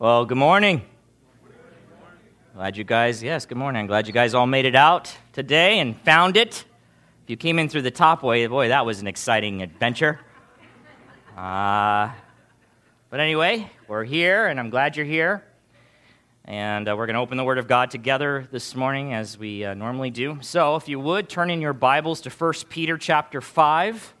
Well, good morning. Glad you guys, yes, good morning. I'm glad you guys all made it out today and found it. If you came in through the top way, boy, that was an exciting adventure. Uh, but anyway, we're here, and I'm glad you're here. And uh, we're going to open the Word of God together this morning as we uh, normally do. So, if you would, turn in your Bibles to 1 Peter chapter 5.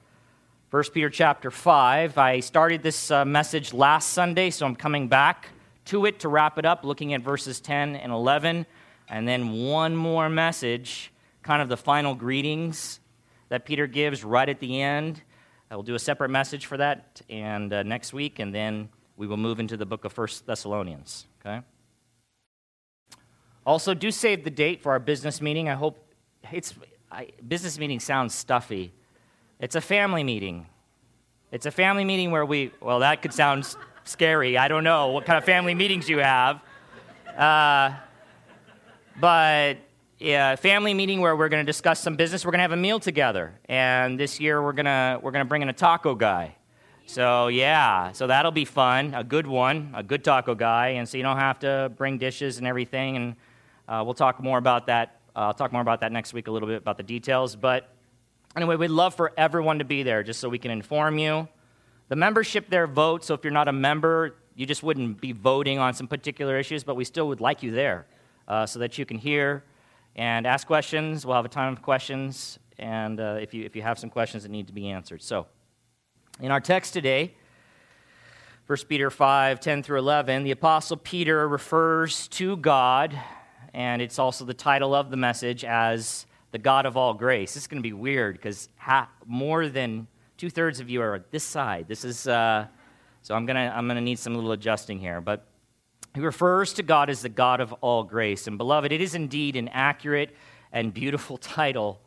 1 Peter chapter 5. I started this uh, message last Sunday, so I'm coming back to it to wrap it up, looking at verses 10 and 11. And then one more message, kind of the final greetings that Peter gives right at the end. I will do a separate message for that and uh, next week, and then we will move into the book of First Thessalonians. Okay? Also, do save the date for our business meeting. I hope it's I, business meeting sounds stuffy. It's a family meeting. It's a family meeting where we, well, that could sound scary. I don't know what kind of family meetings you have. Uh, but yeah, family meeting where we're going to discuss some business. We're going to have a meal together. And this year we're to, we're to bring in a taco guy. So, yeah, so that'll be fun. A good one, a good taco guy. And so you don't have to bring dishes and everything. And uh, we'll talk more about that. Uh, I'll talk more about that next week, a little bit about the details. But Anyway, we'd love for everyone to be there just so we can inform you. The membership there votes, so if you're not a member, you just wouldn't be voting on some particular issues, but we still would like you there uh, so that you can hear and ask questions. We'll have a time of questions, and uh, if, you, if you have some questions that need to be answered. So, in our text today, 1 Peter 5 10 through 11, the Apostle Peter refers to God, and it's also the title of the message, as the God of all grace. This is going to be weird because more than two thirds of you are this side. This is, uh, so I'm going to I'm going to need some little adjusting here. But he refers to God as the God of all grace. And beloved, it is indeed an accurate and beautiful title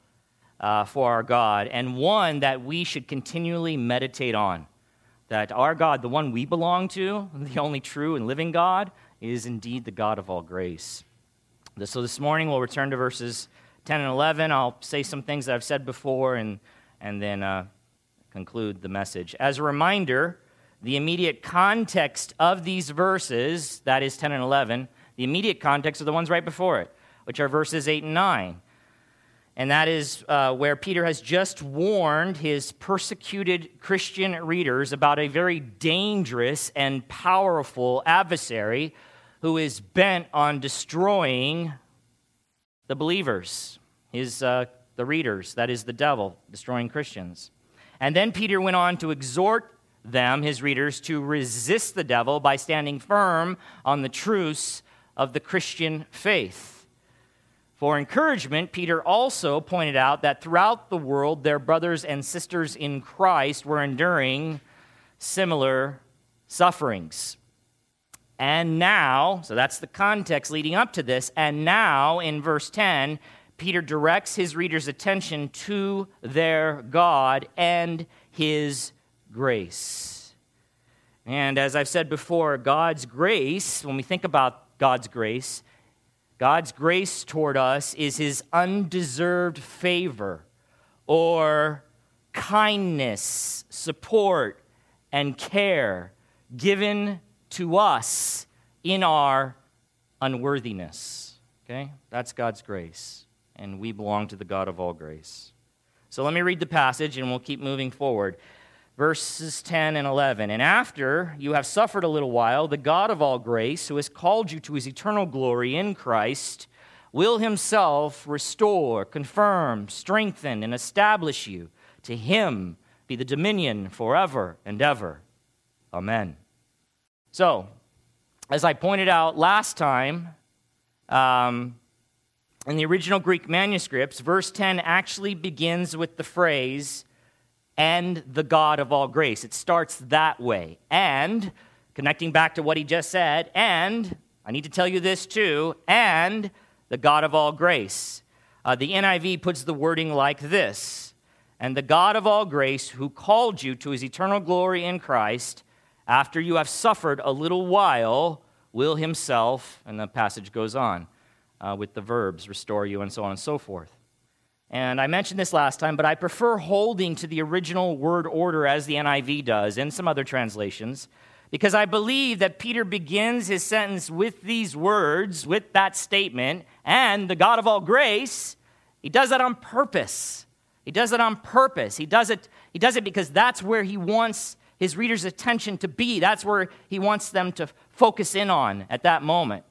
uh, for our God, and one that we should continually meditate on. That our God, the one we belong to, the only true and living God, is indeed the God of all grace. So this morning we'll return to verses 10 and 11, I'll say some things that I've said before and, and then uh, conclude the message. As a reminder, the immediate context of these verses, that is 10 and 11, the immediate context are the ones right before it, which are verses 8 and 9. And that is uh, where Peter has just warned his persecuted Christian readers about a very dangerous and powerful adversary who is bent on destroying the believers, his, uh, the readers, that is the devil, destroying Christians. And then Peter went on to exhort them, his readers, to resist the devil by standing firm on the truths of the Christian faith. For encouragement, Peter also pointed out that throughout the world, their brothers and sisters in Christ were enduring similar sufferings. And now, so that's the context leading up to this. And now, in verse 10, Peter directs his readers' attention to their God and his grace. And as I've said before, God's grace, when we think about God's grace, God's grace toward us is his undeserved favor or kindness, support, and care given to us in our unworthiness. Okay? That's God's grace. And we belong to the God of all grace. So let me read the passage and we'll keep moving forward. Verses 10 and 11. And after you have suffered a little while, the God of all grace, who has called you to his eternal glory in Christ, will himself restore, confirm, strengthen, and establish you. To him be the dominion forever and ever. Amen. So, as I pointed out last time, um, in the original Greek manuscripts, verse 10 actually begins with the phrase, and the God of all grace. It starts that way. And, connecting back to what he just said, and, I need to tell you this too, and the God of all grace. Uh, the NIV puts the wording like this And the God of all grace, who called you to his eternal glory in Christ, after you have suffered a little while, will himself, and the passage goes on uh, with the verbs, restore you, and so on and so forth. And I mentioned this last time, but I prefer holding to the original word order as the NIV does and some other translations because I believe that Peter begins his sentence with these words, with that statement, and the God of all grace, he does that on purpose. He does it on purpose. He does it, he does it because that's where he wants his readers' attention to be. That's where he wants them to focus in on at that moment.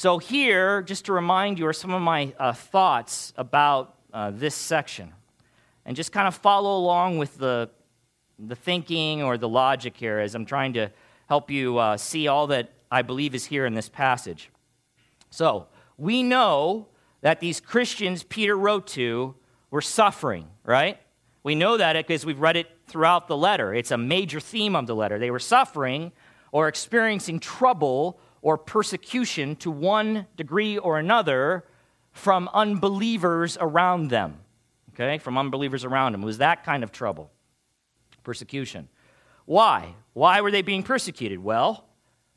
So, here, just to remind you, are some of my uh, thoughts about uh, this section. And just kind of follow along with the, the thinking or the logic here as I'm trying to help you uh, see all that I believe is here in this passage. So, we know that these Christians Peter wrote to were suffering, right? We know that because we've read it throughout the letter. It's a major theme of the letter. They were suffering or experiencing trouble or persecution to one degree or another from unbelievers around them. Okay? From unbelievers around them. It was that kind of trouble, persecution. Why? Why were they being persecuted? Well,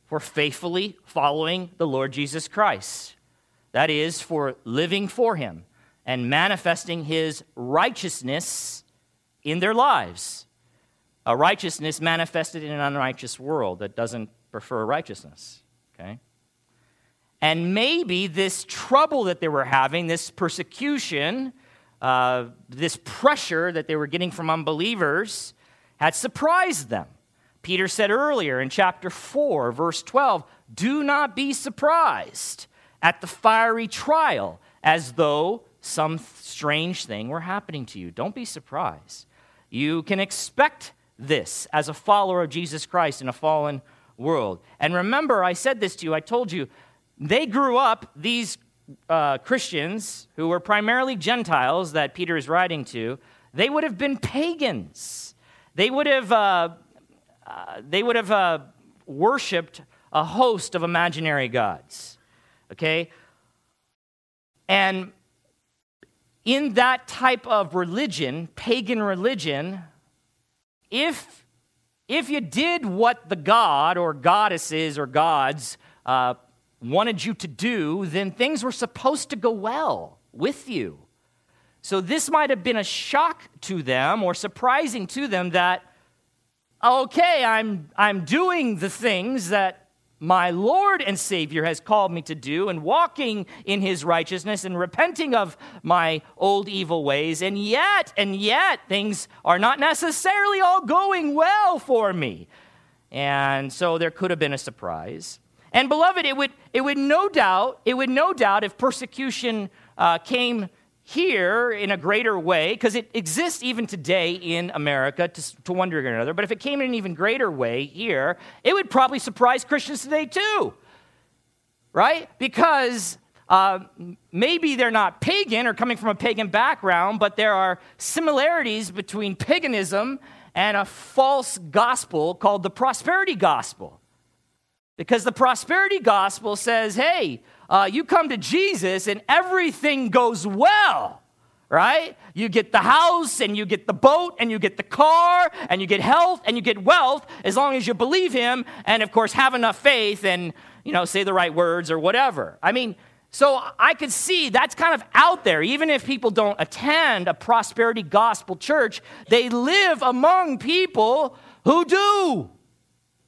for faithfully following the Lord Jesus Christ. That is, for living for Him and manifesting His righteousness in their lives. A righteousness manifested in an unrighteous world that doesn't prefer righteousness. Okay? And maybe this trouble that they were having, this persecution, uh, this pressure that they were getting from unbelievers, had surprised them. Peter said earlier in chapter 4, verse 12, Do not be surprised at the fiery trial as though some strange thing were happening to you. Don't be surprised. You can expect this as a follower of Jesus Christ in a fallen world. And remember, I said this to you, I told you, they grew up, these uh, Christians, who were primarily Gentiles that Peter is writing to, they would have been pagans. They would have, uh, uh, they would have uh, worshiped a host of imaginary gods. Okay? And in that type of religion, pagan religion, if, if you did what the god or goddesses or gods uh, wanted you to do, then things were supposed to go well with you. So this might have been a shock to them or surprising to them that, okay, I'm, I'm doing the things that my Lord and Savior has called me to do and walking in his righteousness and repenting of my old evil ways. And yet, and yet, things are not necessarily all going well for me. And so there could have been a surprise. And beloved, it would, it would no doubt, it would no doubt if persecution uh, came here in a greater way, because it exists even today in America to, to one degree or another, but if it came in an even greater way here, it would probably surprise Christians today too, right? Because uh, maybe they're not pagan or coming from a pagan background, but there are similarities between paganism and a false gospel called the prosperity gospel. Because the prosperity gospel says, hey, uh, you come to Jesus and everything goes well, right? You get the house and you get the boat and you get the car and you get health and you get wealth as long as you believe Him and, of course, have enough faith and, you know, say the right words or whatever. I mean, so I could see that's kind of out there. Even if people don't attend a prosperity gospel church, they live among people who do.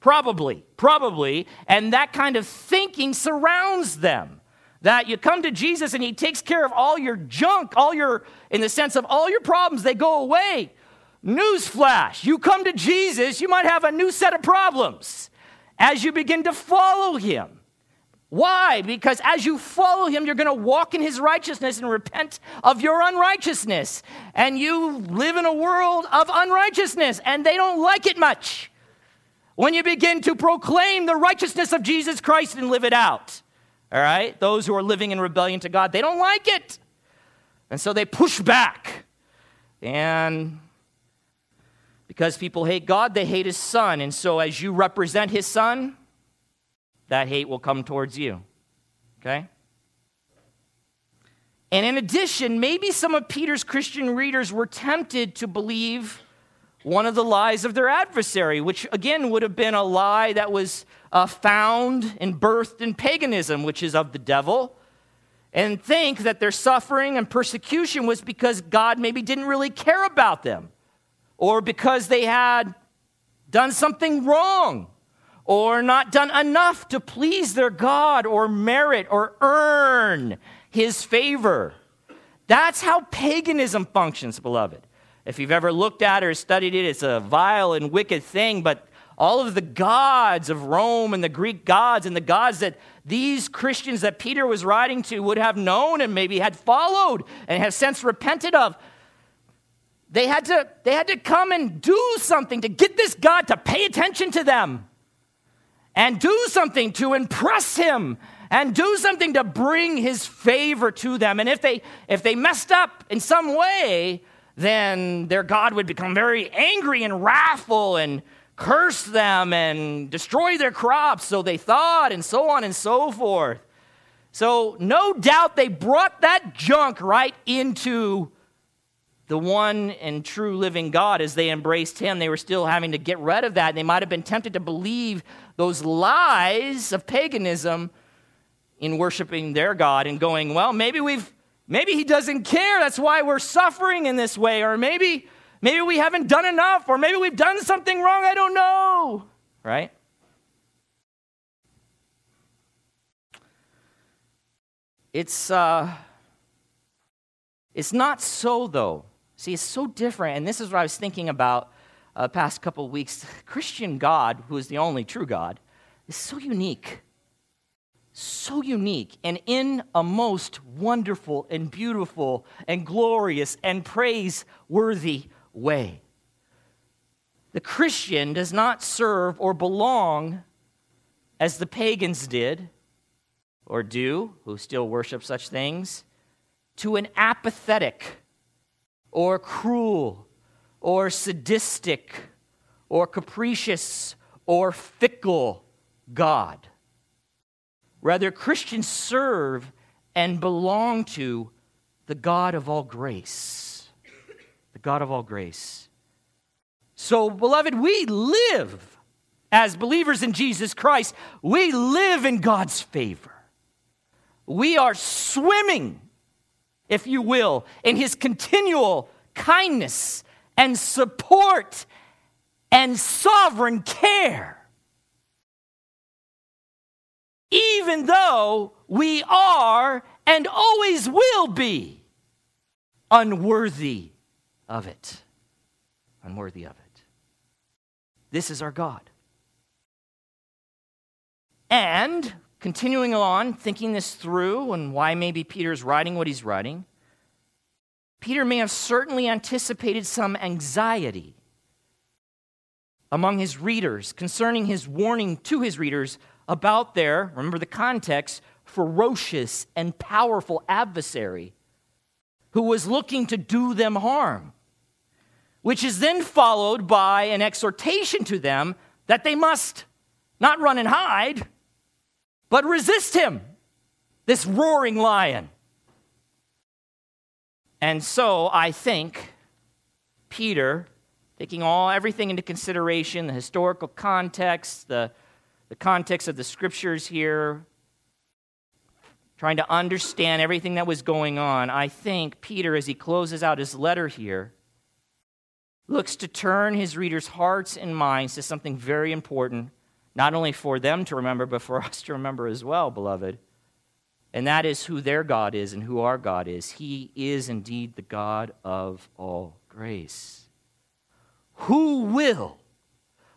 Probably, probably. And that kind of thinking surrounds them. That you come to Jesus and He takes care of all your junk, all your, in the sense of all your problems, they go away. Newsflash, you come to Jesus, you might have a new set of problems as you begin to follow Him. Why? Because as you follow him, you're going to walk in his righteousness and repent of your unrighteousness. And you live in a world of unrighteousness, and they don't like it much when you begin to proclaim the righteousness of Jesus Christ and live it out. All right? Those who are living in rebellion to God, they don't like it. And so they push back. And because people hate God, they hate his son. And so as you represent his son, that hate will come towards you. Okay? And in addition, maybe some of Peter's Christian readers were tempted to believe one of the lies of their adversary, which again would have been a lie that was uh, found and birthed in paganism, which is of the devil, and think that their suffering and persecution was because God maybe didn't really care about them, or because they had done something wrong, or not done enough to please their God or merit or earn his favor. That's how paganism functions, beloved. If you've ever looked at or studied it, it's a vile and wicked thing, but all of the gods of Rome and the Greek gods and the gods that these Christians that Peter was writing to would have known and maybe had followed and have since repented of. They had to, they had to come and do something to get this God to pay attention to them and do something to impress him and do something to bring his favor to them. And if they, if they messed up in some way, then their God would become very angry and wrathful and curse them and destroy their crops, so they thought, and so on and so forth. So, no doubt they brought that junk right into the one and true living God as they embraced Him. They were still having to get rid of that. They might have been tempted to believe those lies of paganism in worshiping their God and going, well, maybe we've. Maybe he doesn't care. That's why we're suffering in this way. Or maybe Maybe we haven't done enough, or maybe we've done something wrong. I don't know. Right? It's, uh, it's not so, though. See, it's so different. And this is what I was thinking about uh, past couple weeks. Christian God, who is the only true God, is so unique. So unique and in a most wonderful and beautiful and glorious and praiseworthy way. The Christian does not serve or belong as the pagans did or do, who still worship such things, to an apathetic or cruel or sadistic or capricious or fickle God. Rather, Christians serve and belong to the God of all grace the God of all grace. So, beloved, we live as believers in Jesus Christ, we live in God's favor. We are swimming, if you will, in His continual kindness and support and sovereign care. Even though we are and always will be unworthy of it, unworthy of it. This is our God. And continuing on, thinking this through and why maybe Peter's writing what he's writing, Peter may have certainly anticipated some anxiety among his readers concerning his warning to his readers about their, remember the context, ferocious and powerful adversary who was looking to do them harm, which is then followed by an exhortation to them that they must not run and hide, but resist him, this roaring lion. And so I think Peter, taking all everything into consideration, the historical context, the, the context of the scriptures here, trying to understand everything that was going on, I think Peter, as he closes out his letter here, looks to turn his readers' hearts and minds to something very important, not only for them to remember, but for us to remember as well, beloved. And that is who their God is and who our God is. He is indeed the God of all grace, who will,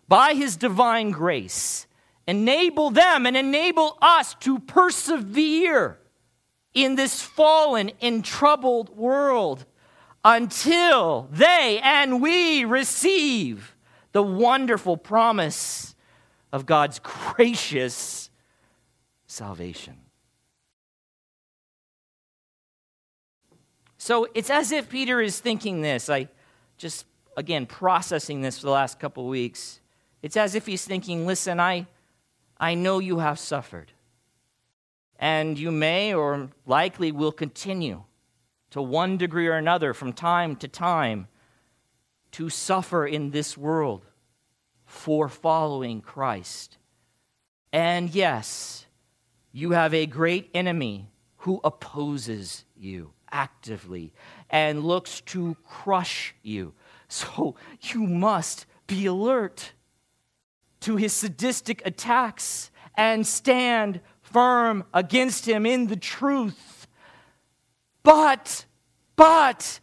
by his divine grace, enable them and enable us to persevere in this fallen and troubled world until they and we receive the wonderful promise of God's gracious salvation. So it's as if Peter is thinking this. I just, again, processing this for the last couple of weeks. It's as if he's thinking, listen, I, I know you have suffered. And you may or likely will continue to one degree or another from time to time to suffer in this world for following Christ. And yes, you have a great enemy who opposes you actively and looks to crush you. So you must be alert. To his sadistic attacks and stand firm against him in the truth. But, but,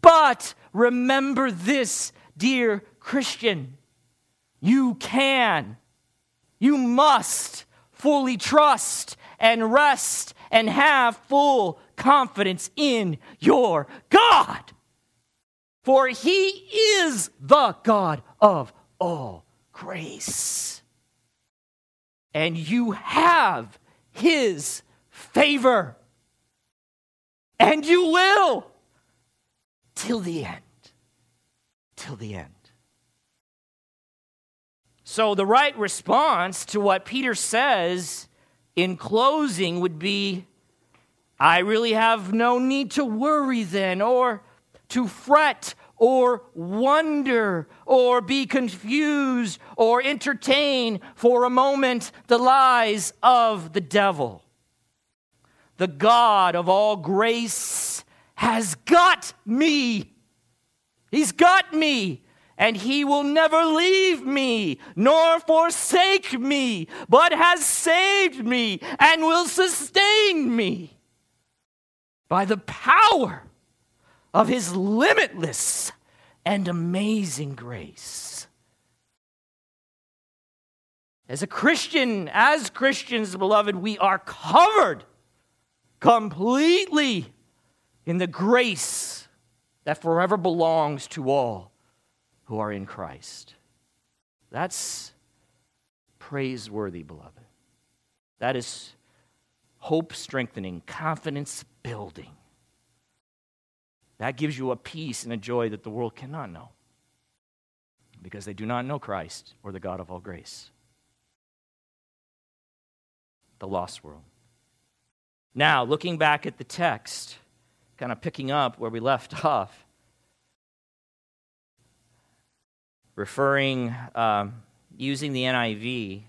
but remember this, dear Christian. You can, you must fully trust and rest and have full confidence in your God. For he is the God of all grace. And you have his favor. And you will till the end. Till the end. So, the right response to what Peter says in closing would be I really have no need to worry then, or to fret, or wonder, or be confused, or entertain for a moment the lies of the devil. The God of all grace has got me. He's got me and he will never leave me nor forsake me, but has saved me and will sustain me by the power of his limitless and amazing grace. As a Christian, as Christians, beloved, we are covered completely in the grace that forever belongs to all who are in Christ. That's praiseworthy, beloved. That is hope strengthening, confidence building. That gives you a peace and a joy that the world cannot know because they do not know Christ or the God of all grace. The lost world. Now, looking back at the text, kind of picking up where we left off, referring, um, using the NIV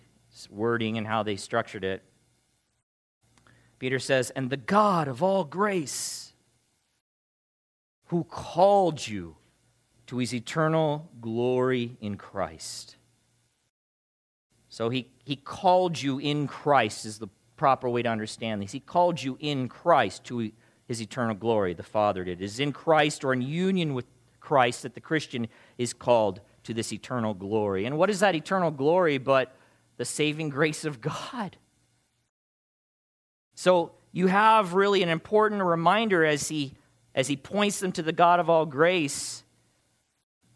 wording and how they structured it. Peter says, And the God of all grace, who called you to his eternal glory in Christ. So he, he called you in Christ, is the proper way to understand this. He called you in Christ to his eternal glory, the Father did. It is in Christ or in union with Christ that the Christian is called to this eternal glory. And what is that eternal glory but the saving grace of God? So you have really an important reminder as he as he points them to the God of all grace.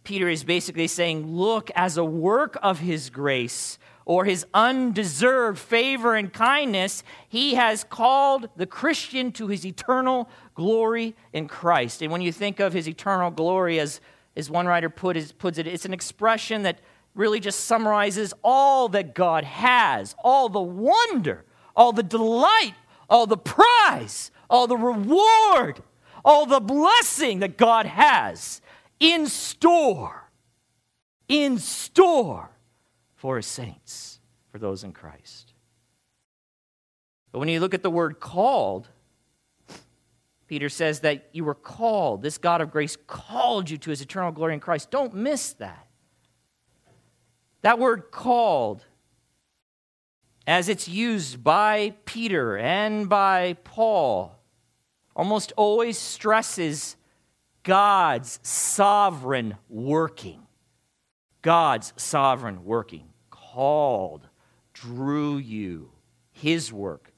Peter is basically saying, Look, as a work of his grace or his undeserved favor and kindness, he has called the Christian to his eternal glory in Christ. And when you think of his eternal glory as as one writer put it, puts it, it's an expression that really just summarizes all that God has, all the wonder, all the delight, all the prize, all the reward, all the blessing that God has in store, in store for his saints, for those in Christ. But when you look at the word called, Peter says that you were called. This God of grace called you to his eternal glory in Christ. Don't miss that. That word called, as it's used by Peter and by Paul, almost always stresses God's sovereign working. God's sovereign working. Called, drew you, his work.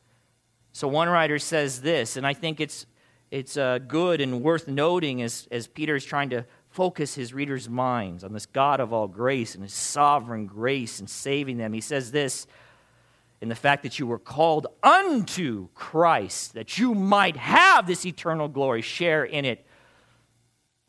So one writer says this, and I think it's it's uh, good and worth noting as, as Peter is trying to focus his readers' minds on this God of all grace and his sovereign grace in saving them. He says this in the fact that you were called unto Christ, that you might have this eternal glory, share in it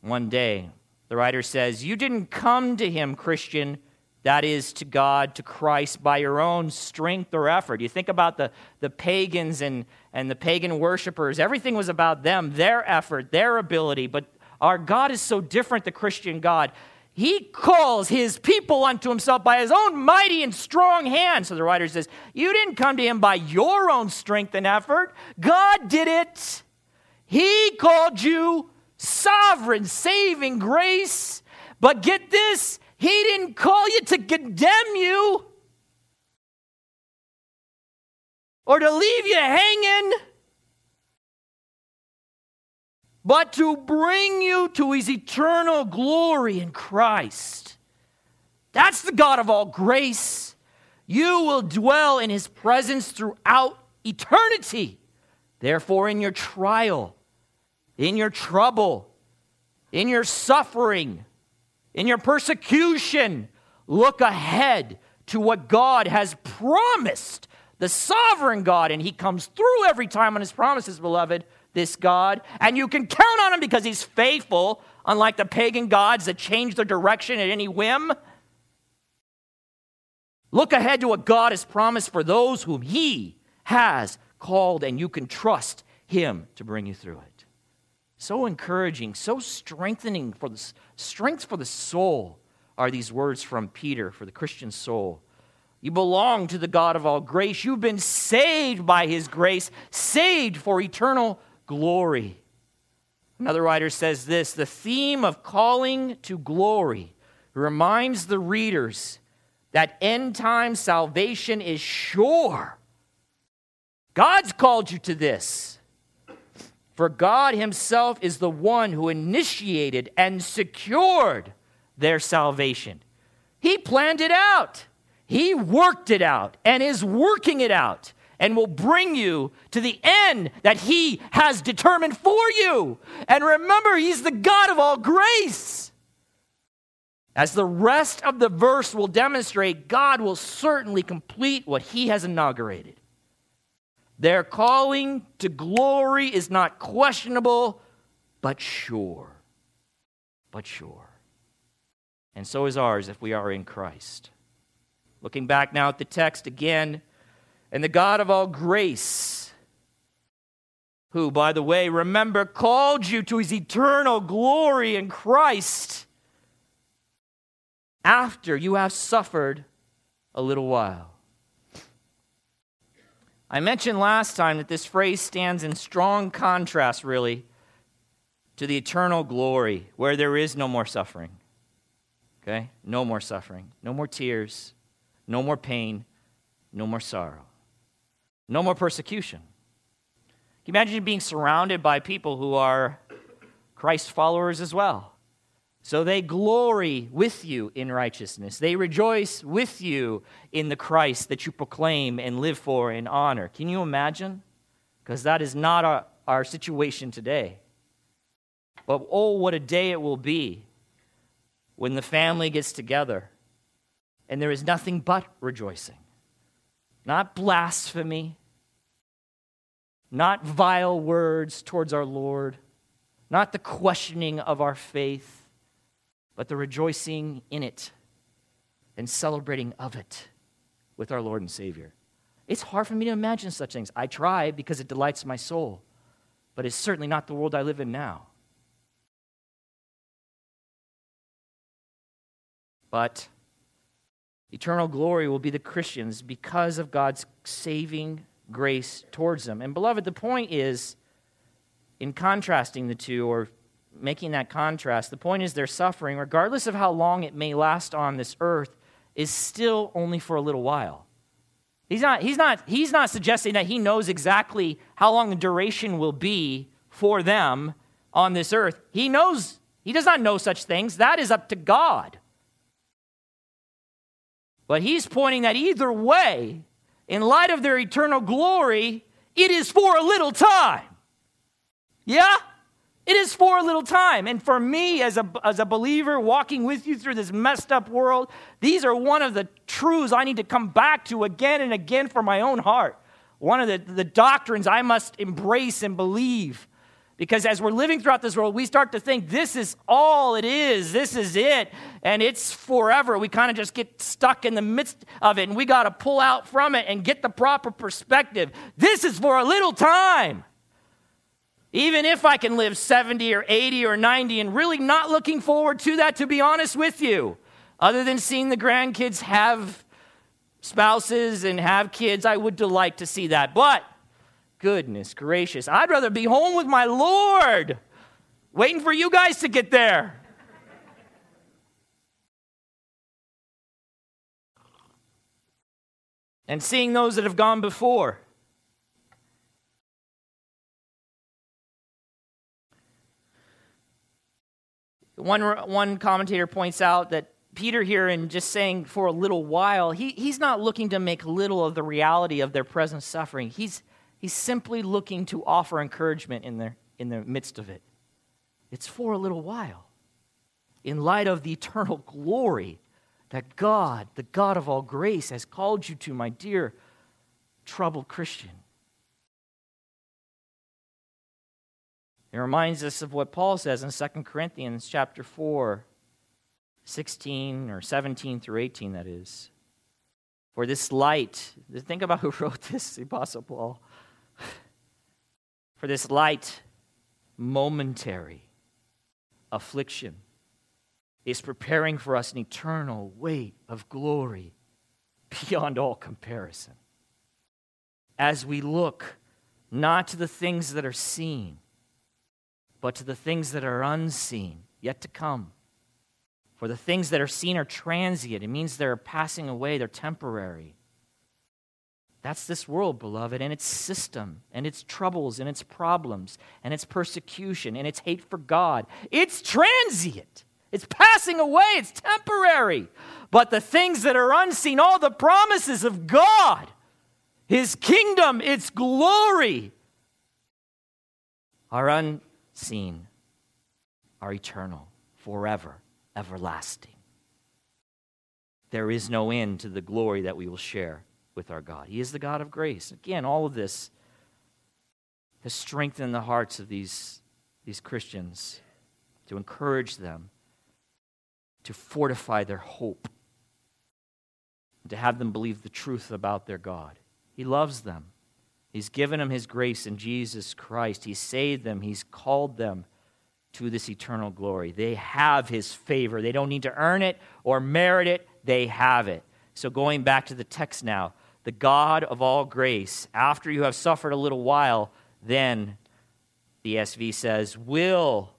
one day. The writer says, You didn't come to him, Christian, that is to God, to Christ, by your own strength or effort. You think about the, the pagans and, and the pagan worshippers, everything was about them, their effort, their ability. But our God is so different, the Christian God. He calls his people unto himself by his own mighty and strong hand. So the writer says, You didn't come to him by your own strength and effort. God did it. He called you sovereign, saving grace. But get this, He didn't call you to condemn you or to leave you hanging, but to bring you to his eternal glory in Christ. That's the God of all grace. You will dwell in his presence throughout eternity. Therefore, in your trial, in your trouble, in your suffering, in your persecution, look ahead to what God has promised, the sovereign God, and He comes through every time on His promises, beloved, this God, and you can count on Him because He's faithful, unlike the pagan gods that change their direction at any whim. Look ahead to what God has promised for those whom He has called, and you can trust Him to bring you through it. So encouraging, so strengthening for the strength for the soul are these words from Peter for the Christian soul. You belong to the God of all grace. You've been saved by his grace, saved for eternal glory. Another writer says this the theme of calling to glory reminds the readers that end time salvation is sure. God's called you to this. For God Himself is the one who initiated and secured their salvation. He planned it out, He worked it out, and is working it out, and will bring you to the end that He has determined for you. And remember, He's the God of all grace. As the rest of the verse will demonstrate, God will certainly complete what He has inaugurated. Their calling to glory is not questionable, but sure. But sure. And so is ours if we are in Christ. Looking back now at the text again, and the God of all grace, who, by the way, remember, called you to his eternal glory in Christ after you have suffered a little while. I mentioned last time that this phrase stands in strong contrast, really, to the eternal glory where there is no more suffering. Okay? No more suffering, no more tears, no more pain, no more sorrow, no more persecution. Can you imagine being surrounded by people who are Christ followers as well? So they glory with you in righteousness. They rejoice with you in the Christ that you proclaim and live for and honor. Can you imagine? Because that is not our, our situation today. But oh, what a day it will be when the family gets together and there is nothing but rejoicing. Not blasphemy, not vile words towards our Lord, not the questioning of our faith but the rejoicing in it and celebrating of it with our Lord and Savior. It's hard for me to imagine such things. I try because it delights my soul, but it's certainly not the world I live in now. But eternal glory will be the Christians because of God's saving grace towards them. And beloved, the point is in contrasting the two or making that contrast, the point is their suffering, regardless of how long it may last on this earth, is still only for a little while. He's not, he's, not, he's not suggesting that he knows exactly how long the duration will be for them on this earth. He knows, he does not know such things. That is up to God. But he's pointing that either way, in light of their eternal glory, it is for a little time. Yeah? It is for a little time. And for me, as a, as a believer walking with you through this messed up world, these are one of the truths I need to come back to again and again for my own heart. One of the, the doctrines I must embrace and believe. Because as we're living throughout this world, we start to think this is all it is, this is it, and it's forever. We kind of just get stuck in the midst of it, and we got to pull out from it and get the proper perspective. This is for a little time. Even if I can live 70 or 80 or 90 and really not looking forward to that, to be honest with you, other than seeing the grandkids have spouses and have kids, I would delight to see that. But, Goodness gracious. I'd rather be home with my Lord, waiting for you guys to get there. and seeing those that have gone before. One, one commentator points out that Peter here, in just saying for a little while, he, he's not looking to make little of the reality of their present suffering. He's, he's simply looking to offer encouragement in, their, in the midst of it. It's for a little while. In light of the eternal glory that God, the God of all grace, has called you to, my dear troubled Christian. It reminds us of what Paul says in 2 Corinthians chapter 4, 16 or 17 through 18, that is. For this light, think about who wrote this, the Apostle Paul. For this light, momentary affliction is preparing for us an eternal weight of glory beyond all comparison. As we look not to the things that are seen, but to the things that are unseen, yet to come. For the things that are seen are transient. It means they're passing away, they're temporary. That's this world, beloved, and its system, and its troubles, and its problems, and its persecution, and its hate for God. It's transient. It's passing away. It's temporary. But the things that are unseen, all the promises of God, His kingdom, its glory, are unseen, are eternal, forever, everlasting. There is no end to the glory that we will share with our God. He is the God of grace. Again, all of this has strengthened the hearts of these, these Christians to encourage them to fortify their hope, and to have them believe the truth about their God. He loves them. He's given them His grace in Jesus Christ. He saved them. He's called them to this eternal glory. They have His favor. They don't need to earn it or merit it, they have it. So, going back to the text now, the God of all grace, after you have suffered a little while, then, the ESV says, will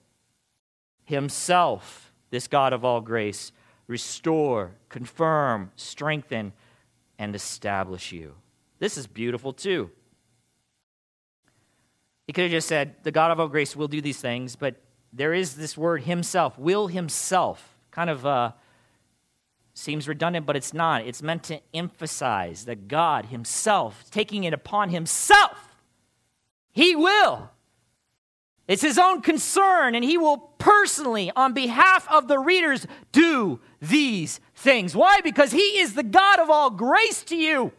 Himself this God of all grace, restore, confirm, strengthen, and establish you. This is beautiful too. He could have just said, The God of all grace will do these things, but there is this word himself, will himself. Kind of uh, seems redundant, but it's not. It's meant to emphasize that God himself, taking it upon himself, he will it's his own concern, and he will personally, on behalf of the readers, do these things. Why? Because he is the God of all grace to you.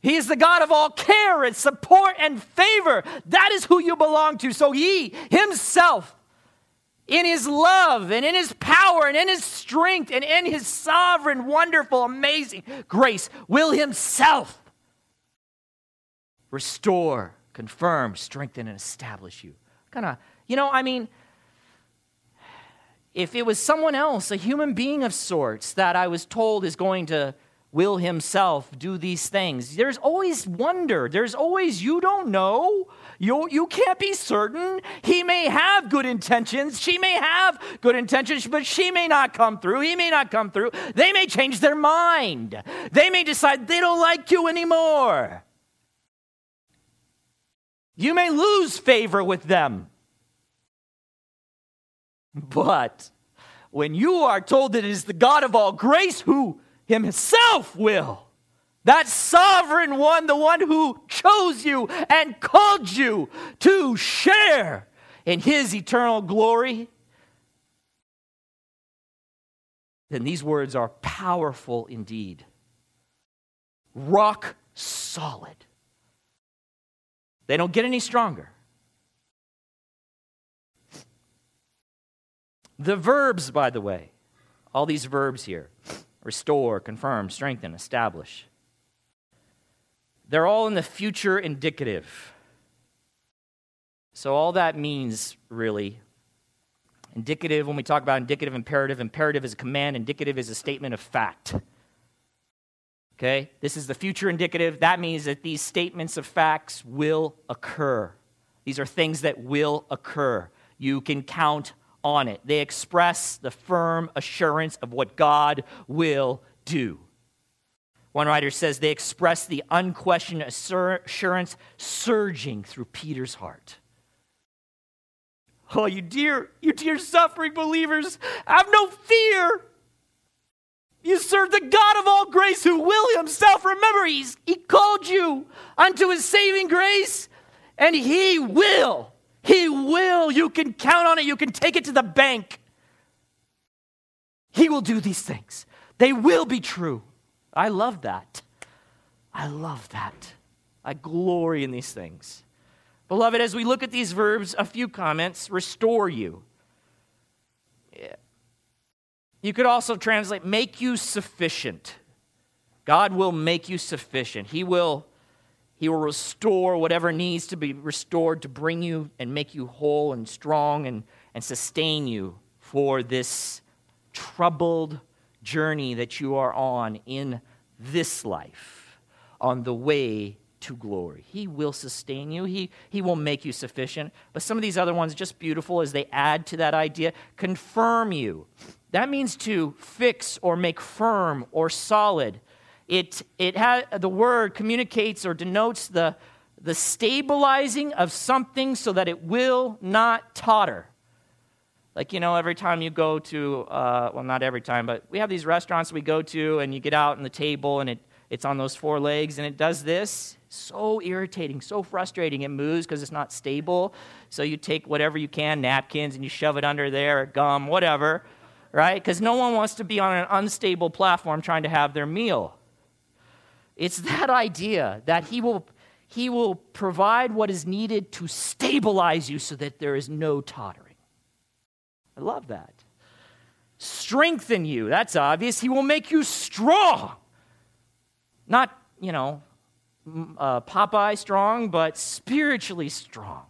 He is the God of all care and support and favor. That is who you belong to. So he himself, in his love and in his power and in his strength and in his sovereign, wonderful, amazing grace, will himself restore confirm, strengthen, and establish you. Kind of, you know, I mean, if it was someone else, a human being of sorts, that I was told is going to will himself do these things, there's always wonder. There's always, you don't know. You, you can't be certain. He may have good intentions. She may have good intentions, but she may not come through. He may not come through. They may change their mind. They may decide they don't like you anymore. You may lose favor with them. But when you are told that it is the God of all grace who himself will, that sovereign one, the one who chose you and called you to share in his eternal glory, then these words are powerful indeed. Rock solid. They don't get any stronger. The verbs, by the way, all these verbs here restore, confirm, strengthen, establish they're all in the future indicative. So, all that means really indicative, when we talk about indicative, imperative, imperative is a command, indicative is a statement of fact. Okay? This is the future indicative. That means that these statements of facts will occur. These are things that will occur. You can count on it. They express the firm assurance of what God will do. One writer says they express the unquestioned assurance surging through Peter's heart. Oh, you dear, you dear suffering believers, have no fear. You serve the God of all grace who will himself, remember, he's, he called you unto his saving grace, and he will. He will. You can count on it. You can take it to the bank. He will do these things. They will be true. I love that. I love that. I glory in these things. Beloved, as we look at these verbs, a few comments restore you. Yeah. You could also translate make you sufficient. God will make you sufficient. He will he will restore whatever needs to be restored to bring you and make you whole and strong and, and sustain you for this troubled journey that you are on in this life, on the way to glory. He will sustain you, He, he will make you sufficient. But some of these other ones, just beautiful as they add to that idea, confirm you. That means to fix or make firm or solid. It, it ha- the word communicates or denotes the, the stabilizing of something so that it will not totter. Like, you know, every time you go to, uh, well, not every time, but we have these restaurants we go to, and you get out on the table, and it, it's on those four legs, and it does this. So irritating, so frustrating. It moves because it's not stable. So you take whatever you can, napkins, and you shove it under there, gum, whatever, right? Because no one wants to be on an unstable platform trying to have their meal. It's that idea that he will, he will provide what is needed to stabilize you so that there is no tottering. I love that. Strengthen you. That's obvious. He will make you strong. Not, you know, uh, Popeye strong, but spiritually strong.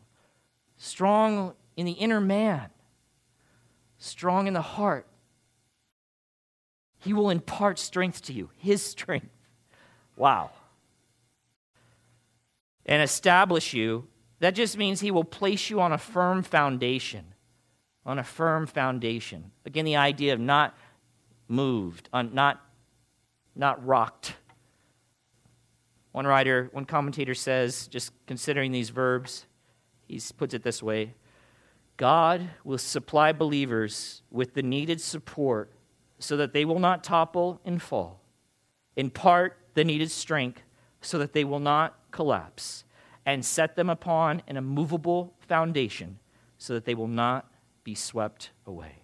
Strong in the inner man, strong in the heart. He will impart strength to you, His strength. Wow. And establish you. That just means He will place you on a firm foundation on a firm foundation. Again, the idea of not moved, not, not rocked. One writer, one commentator says, just considering these verbs, he puts it this way God will supply believers with the needed support so that they will not topple and fall, impart the needed strength so that they will not collapse, and set them upon an immovable foundation so that they will not be swept away.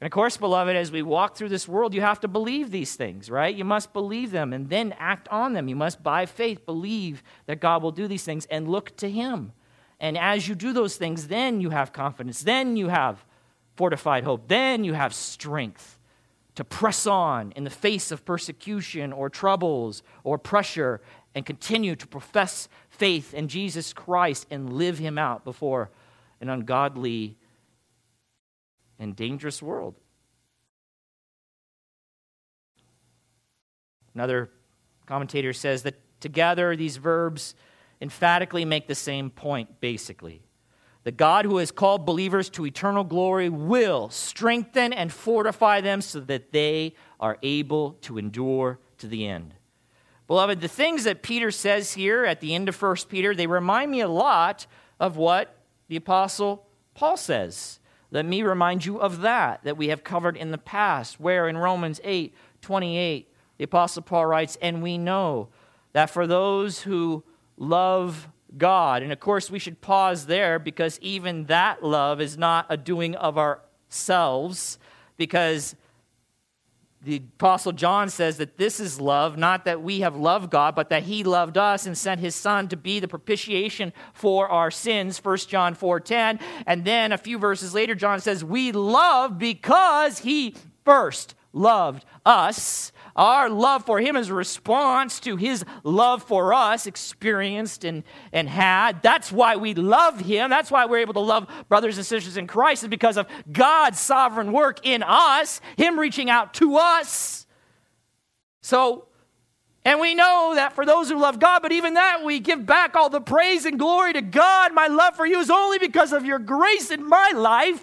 And of course, beloved, as we walk through this world, you have to believe these things, right? You must believe them and then act on them. You must, by faith, believe that God will do these things and look to Him. And as you do those things, then you have confidence. Then you have fortified hope. Then you have strength to press on in the face of persecution or troubles or pressure and continue to profess faith in Jesus Christ and live Him out before an ungodly and dangerous world. Another commentator says that together these verbs emphatically make the same point, basically. The God who has called believers to eternal glory will strengthen and fortify them so that they are able to endure to the end. Beloved, the things that Peter says here at the end of 1 Peter, they remind me a lot of what the Apostle Paul says. Let me remind you of that, that we have covered in the past, where in Romans 8 28, the Apostle Paul writes, And we know that for those who love God, and of course we should pause there because even that love is not a doing of ourselves, because the Apostle John says that this is love, not that we have loved God, but that he loved us and sent his son to be the propitiation for our sins, 1 John 4:10. And then a few verses later, John says, We love because he first loved us. Our love for him is a response to his love for us, experienced and, and had. That's why we love him. That's why we're able to love brothers and sisters in Christ, is because of God's sovereign work in us, him reaching out to us. So, and we know that for those who love God, but even that, we give back all the praise and glory to God. My love for you is only because of your grace in my life.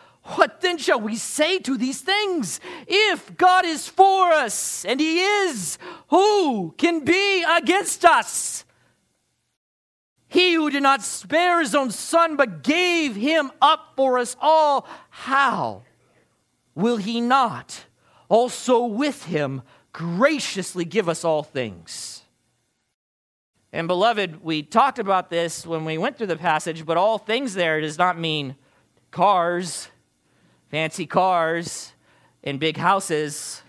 What then shall we say to these things? If God is for us, and He is, who can be against us? He who did not spare his own son, but gave him up for us all, how will he not also with him graciously give us all things? And beloved, we talked about this when we went through the passage, but all things there does not mean cars fancy cars and big houses,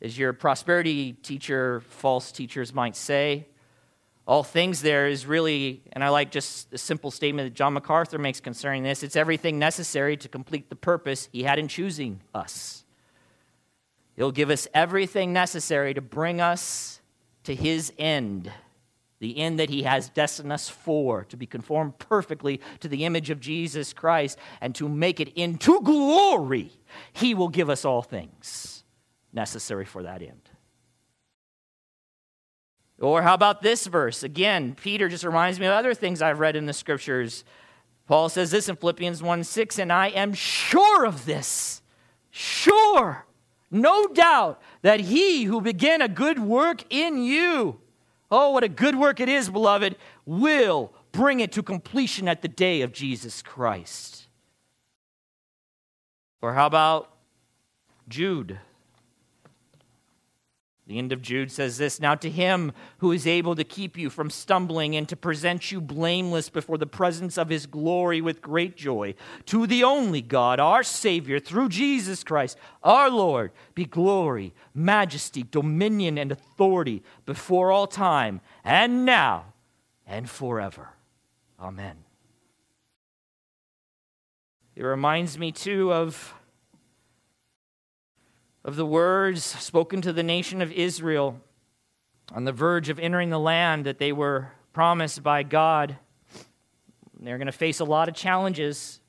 as your prosperity teacher, false teachers might say. All things there is really, and I like just the simple statement that John MacArthur makes concerning this it's everything necessary to complete the purpose he had in choosing us. He'll give us everything necessary to bring us to his end the end that he has destined us for, to be conformed perfectly to the image of Jesus Christ and to make it into glory, he will give us all things necessary for that end. Or how about this verse? Again, Peter just reminds me of other things I've read in the scriptures. Paul says this in Philippians 1 6, and I am sure of this, sure, no doubt, that he who began a good work in you Oh, what a good work it is, beloved, will bring it to completion at the day of Jesus Christ. Or how about Jude? The end of Jude says this Now to him who is able to keep you from stumbling and to present you blameless before the presence of his glory with great joy, to the only God, our Savior, through Jesus Christ, our Lord, be glory, majesty, dominion, and authority before all time, and now, and forever. Amen. It reminds me, too, of of the words spoken to the nation of Israel on the verge of entering the land that they were promised by God. They're going to face a lot of challenges,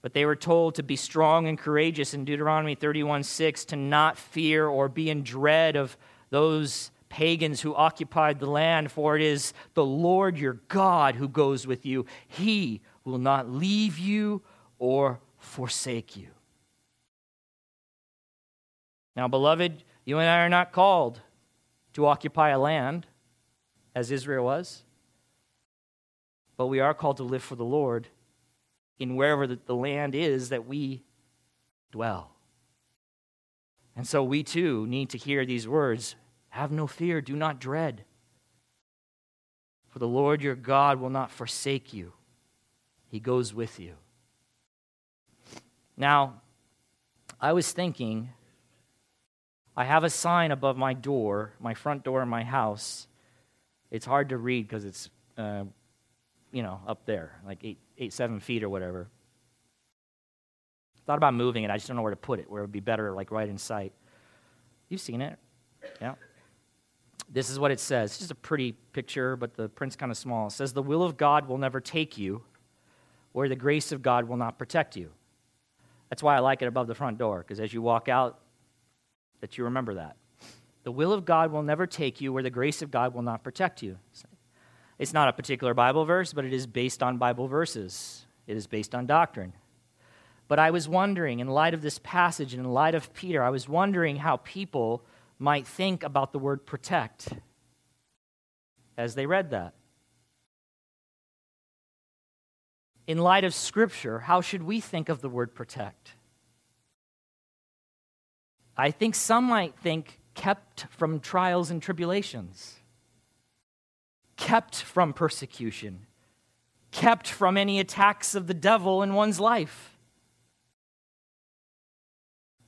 but they were told to be strong and courageous in Deuteronomy 31 6, to not fear or be in dread of those pagans who occupied the land, for it is the Lord your God who goes with you. He will not leave you or forsake you. Now, beloved, you and I are not called to occupy a land as Israel was, but we are called to live for the Lord in wherever the land is that we dwell. And so we too need to hear these words Have no fear, do not dread. For the Lord your God will not forsake you, He goes with you. Now, I was thinking I have a sign above my door, my front door in my house. It's hard to read because it's, uh, you know, up there, like eight, eight, seven feet or whatever. Thought about moving it. I just don't know where to put it, where it would be better, like right in sight. You've seen it, yeah. This is what it says. It's just a pretty picture, but the print's kind of small. It says, The will of God will never take you, or the grace of God will not protect you. That's why I like it above the front door, because as you walk out, that you remember that. The will of God will never take you where the grace of God will not protect you. It's not a particular Bible verse, but it is based on Bible verses, it is based on doctrine. But I was wondering, in light of this passage and in light of Peter, I was wondering how people might think about the word protect as they read that. In light of Scripture, how should we think of the word protect? I think some might think kept from trials and tribulations, kept from persecution, kept from any attacks of the devil in one's life.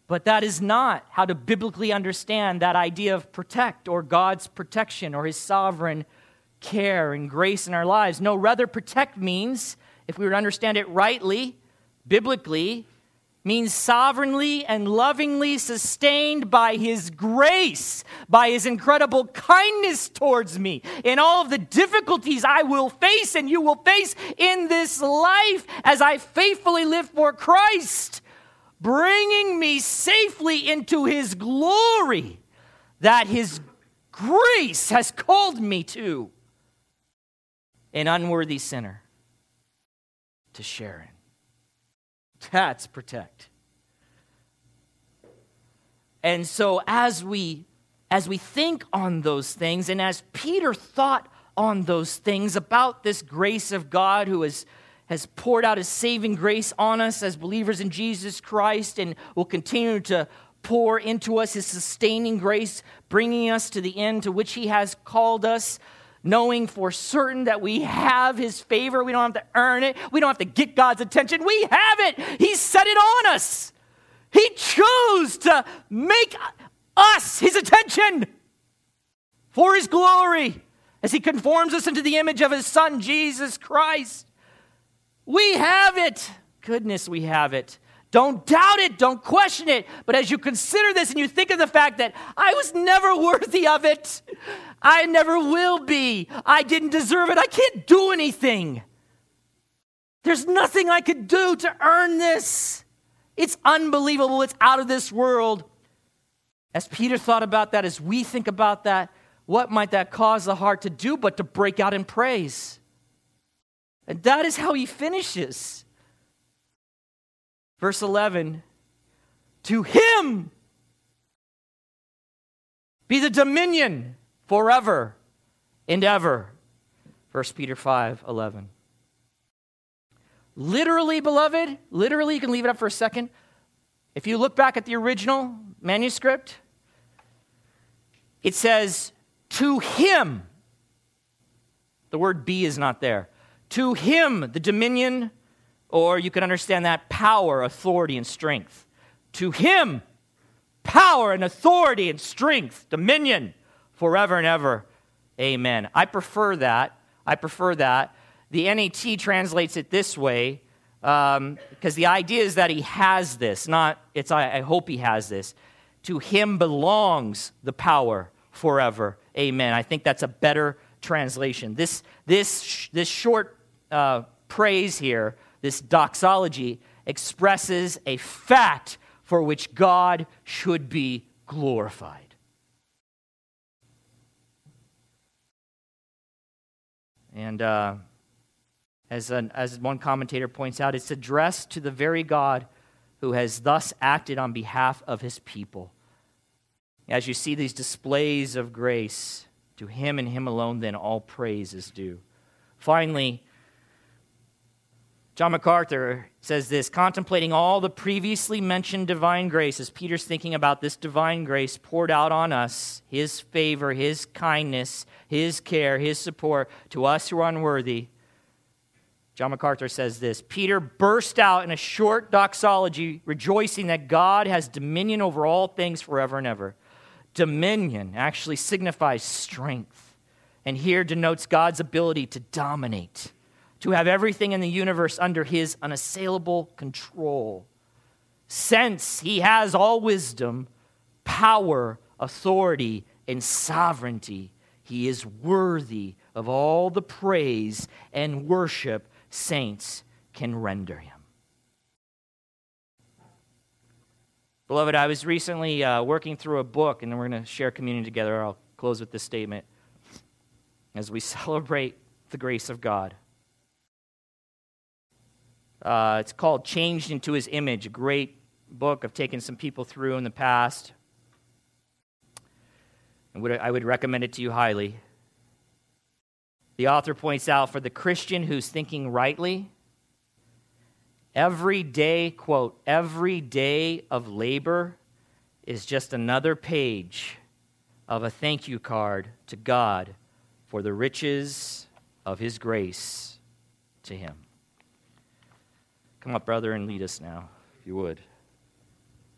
But that is not how to biblically understand that idea of protect or God's protection or his sovereign care and grace in our lives. No, rather, protect means, if we were to understand it rightly, biblically, means sovereignly and lovingly sustained by His grace, by His incredible kindness towards me, in all of the difficulties I will face and you will face in this life as I faithfully live for Christ, bringing me safely into His glory that His grace has called me to, an unworthy sinner, to share in. That's protect. And so as we as we think on those things and as Peter thought on those things about this grace of God who has has poured out his saving grace on us as believers in Jesus Christ and will continue to pour into us his sustaining grace, bringing us to the end to which he has called us knowing for certain that we have his favor. We don't have to earn it, we don't have to get God's attention. We have it. He set it on us. He chose to make us his attention for his glory as he conforms us into the image of his son, Jesus Christ. We have it. Goodness, we have it. Don't doubt it, don't question it. But as you consider this and you think of the fact that I was never worthy of it, I never will be, I didn't deserve it, I can't do anything. There's nothing I could do to earn this. It's unbelievable, it's out of this world. As Peter thought about that, as we think about that, what might that cause the heart to do but to break out in praise? And that is how he finishes. Verse 11 To him be the dominion forever and ever. 1 Peter 5 11. Literally, beloved, literally, you can leave it up for a second. If you look back at the original manuscript, it says, To him. The word be is not there. To him, the dominion or you can understand that power, authority, and strength. To him, power and authority and strength, dominion, forever and ever. Amen. I prefer that. I prefer that. The NET translates it this way because um, the idea is that he has this, not it's I, I hope he has this. To him belongs the power forever. Amen. I think that's a better translation. This, this, this short uh, praise here this doxology expresses a fact for which God should be glorified. And uh, as, an, as one commentator points out, it's addressed to the very God who has thus acted on behalf of his people. As you see these displays of grace, to him and him alone, then all praise is due. Finally, John MacArthur says this contemplating all the previously mentioned divine grace, as Peter's thinking about this divine grace poured out on us, his favor, his kindness, his care, his support to us who are unworthy. John MacArthur says this Peter burst out in a short doxology, rejoicing that God has dominion over all things forever and ever. Dominion actually signifies strength, and here denotes God's ability to dominate to have everything in the universe under his unassailable control. Since he has all wisdom, power, authority, and sovereignty, he is worthy of all the praise and worship saints can render him. Beloved, I was recently uh, working through a book, and we're going to share communion together. I'll close with this statement as we celebrate the grace of God. Uh, it's called Changed into His Image, a great book I've taken some people through in the past. And would, I would recommend it to you highly. The author points out for the Christian who's thinking rightly, every day, quote, every day of labor is just another page of a thank you card to God for the riches of His grace to Him. Come up, brother, and lead us now, if you would.